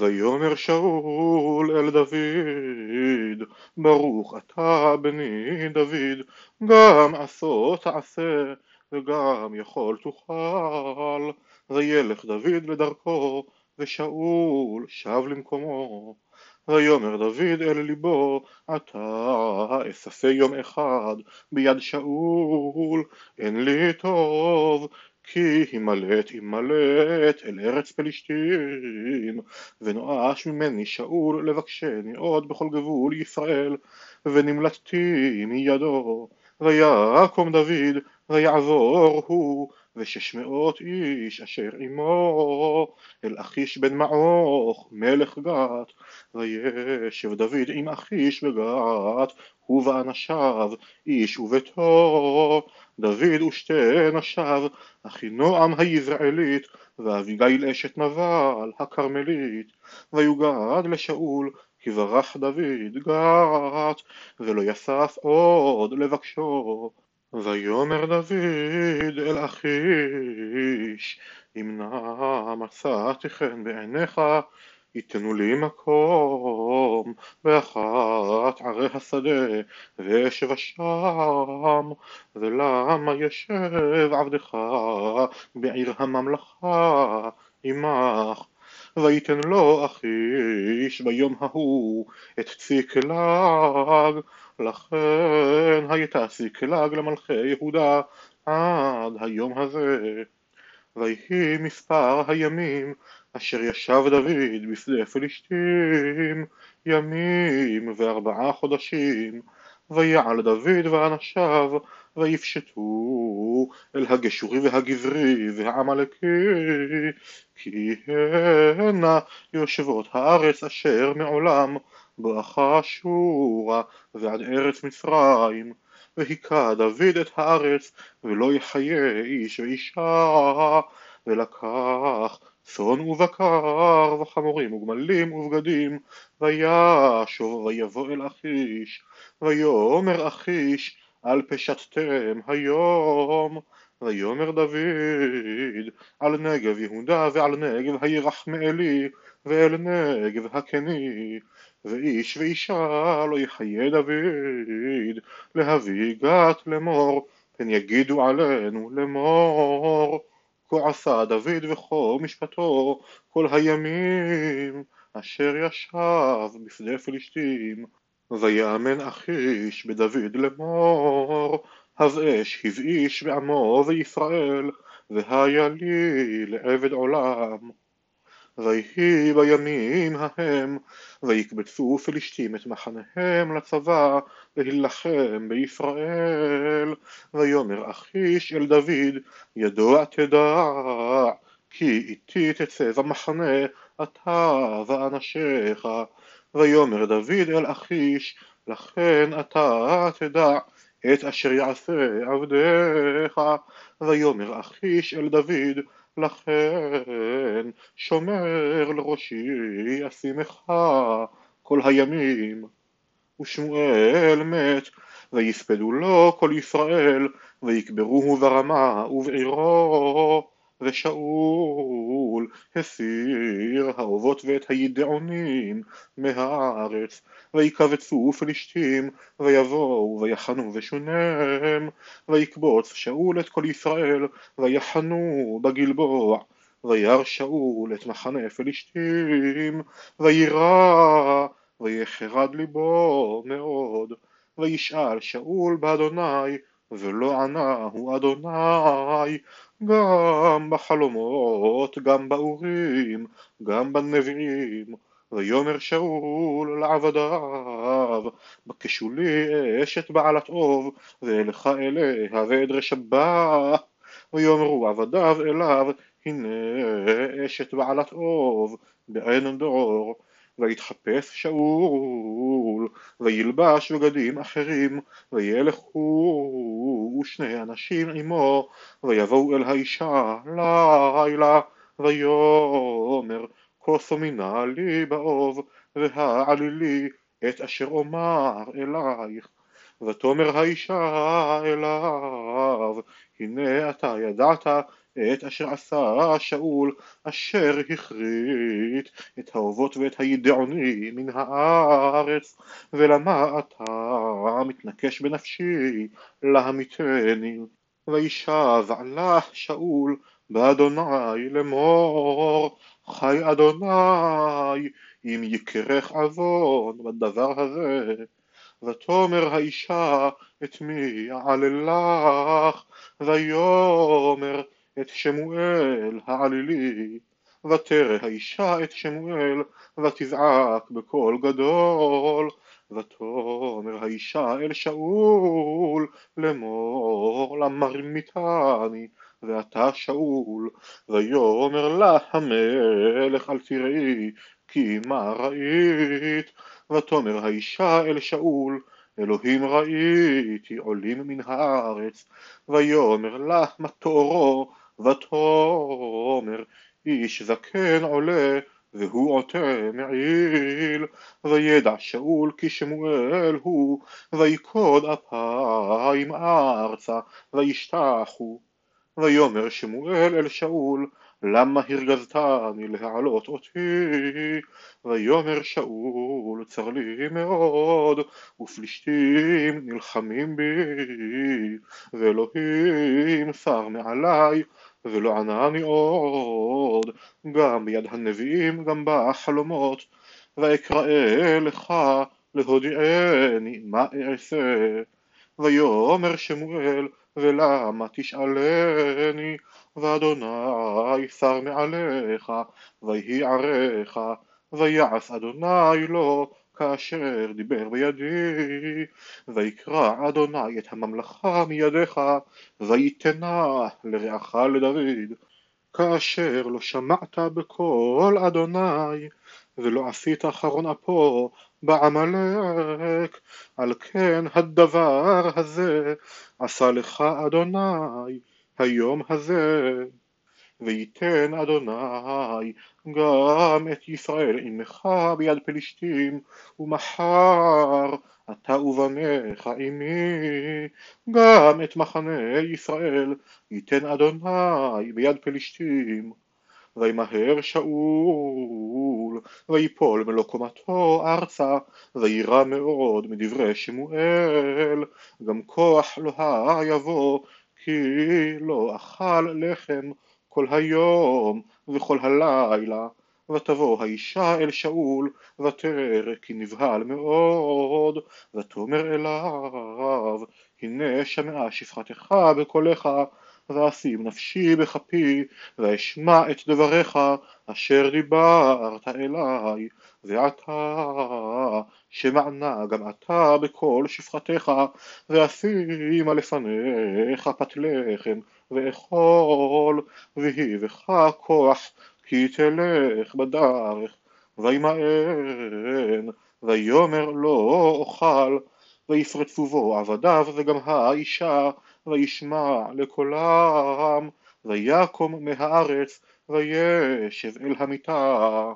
ויאמר שאול אל דוד, ברוך אתה בני דוד, גם עשות תעשה, וגם יכול תוכל. וילך דוד לדרכו, ושאול שב למקומו. ויאמר דוד אל ליבו, עתה אספה יום אחד ביד שאול, אין לי טוב, כי הימלט הימלט אל ארץ פלישתים, ונואש ממני שאול לבקשני עוד בכל גבול ישראל, ונמלטתי מידו, ויקום דוד, ויעבור הוא, ושש מאות איש אשר עמו, אל אחיש בן מעוך, מלך גת, וישב דוד עם אחיש בגת, הוא ואנשיו, איש וביתו, דוד ושתי נשיו, אחינועם היזרעאלית, ואביגיל אשת נבל הכרמלית, ויוגד לשאול, כי ברח דוד גת, ולא יסף עוד לבקשו. ויאמר דוד אל אחיש, אם נא מצאתי חן בעיניך, יתנו לי מקום באחת ערי השדה ואשב שם ולמה ישב עבדך בעיר הממלכה עמך? ויתן לו אחיש ביום ההוא את ציקלג לכן הייתה ציקלג למלכי יהודה עד היום הזה. ויהי מספר הימים אשר ישב דוד בשדה פלישתים ימים וארבעה חודשים ויעל דוד ואנשיו ויפשטו אל הגשורי והגברי והעמלקי כי הנה יושבות הארץ אשר מעולם בואכה שורה ועד ארץ מצרים. והיכה דוד את הארץ ולא יחיה איש ואישה ולקח צאן ובקר וחמורים וגמלים ובגדים וישוב ויבוא אל אחיש ויאמר אחיש אל פשטתם היום ויאמר דוד על נגב יהודה ועל נגב הירחמאלי ואל נגב הקני ואיש ואישה לא יחיה דוד להביא גת לאמור פן יגידו עלינו לאמור כה עשה דוד וכה משפטו כל הימים אשר ישב בשדה פלישתים. ויאמן אחיש בדוד לאמור הב אש הבאיש בעמו וישראל והיה לי לעבד עולם. ויהי בימים ההם ויקבצו פלישתים את מחניהם לצבא להילחם בישראל. ויאמר אחיש אל דוד ידוע תדע כי איתי תצא במחנה אתה ואנשיך. ויאמר דוד אל אחיש לכן אתה תדע את אשר יעשה עבדיך. ויאמר אחיש אל דוד לכן שומר לראשי אשימך כל הימים ושמואל מת ויספדו לו כל ישראל ויקברוהו ברמה ובעירו. ושאול הסיר האובות ואת הידעונים מהארץ ויקבצו פלישתים ויבואו ויחנו ושונם. ויקבוץ שאול את כל ישראל ויחנו בגלבוע. וירא שאול את מחנה פלישתים וירא ויחרד ליבו מאוד וישאל שאול באדוני ולא ענה הוא אדוני. גם בחלומות, גם באורים, גם בנביאים, ויאמר שאול לעבדיו, בקשו לי אשת בעלת אוב, ואלך אליה ואדרש הבא, ויאמרו עבדיו אליו, הנה אשת בעלת אוב, בעין דור, ויתחפש שאול, וילבש בגדים אחרים, וילך הוא ושני אנשים עמו, ויבואו אל האישה לילה, ויאמר כוסו מינה לי באוב, והעלי לי את אשר אומר אלייך. ותאמר האישה אליו, הנה אתה ידעת את אשר עשה שאול אשר הכרית את האובות ואת הידעוני מן הארץ ולמה אתה מתנקש בנפשי להמיתני. וישב עלה שאול באדוני לאמור חי אדוני אם יקרך עוון בדבר הזה. ותאמר האישה את מי אעללך? ויאמר את שמואל העלילי ותרא האישה את שמואל ותזעק בקול גדול ותאמר האישה אל שאול לאמור למרמיתני ואתה שאול ויאמר לה המלך אל תראי כי מה ראית? ותאמר האישה אל שאול אלוהים ראיתי עולים מן הארץ ויאמר לה מה תוארו ותאמר איש זקן עולה והוא עוטה מעיל וידע שאול כי שמואל הוא ויקוד אפיים ארצה וישתחו ויאמר שמואל אל שאול למה הרגזתני להעלות אותי? ויאמר שאול צר לי מאוד ופלישתים נלחמים בי ואלוהים שר מעלי ולא ענני עוד גם ביד הנביאים גם בחלומות. ואקרא לך להודיעני מה אעשה. ויאמר שמואל ולמה תשאלני? ואדוני שר מעליך ויהי עריך ויעש אדוני לו כאשר דיבר בידי ויקרא אדוני את הממלכה מידיך ויתנה לרעך לדוד. כאשר לא שמעת בקול אדוני ולא עשית אחרון אפו בעמלק על כן הדבר הזה עשה לך אדוני היום הזה ויתן אדוני גם את ישראל עמך ביד פלישתים ומחר אתה ובניך עמי. גם את מחנה ישראל ייתן אדוני ביד פלישתים. וימהר שאול ויפול מלוא קומתו ארצה וירא מאוד מדברי שמואל. גם כוח לא יבוא כי לא אכל לחם כל היום וכל הלילה ותבוא האישה אל שאול ותרא כי נבהל מאוד ותאמר אליו הנה שמעה שפחתך בקולך ואשים נפשי בכפי ואשמע את דבריך אשר דיברת אליי ועתה שמענה גם אתה בכל שפחתך ואשימה לפניך פת לחם ואכול ויהי בך כוח כי תלך בדרך וימאן ויאמר לא אוכל ויפרצו בו עבדיו וגם האישה וישמע לקולם ויקום מהארץ וישב אל המיטה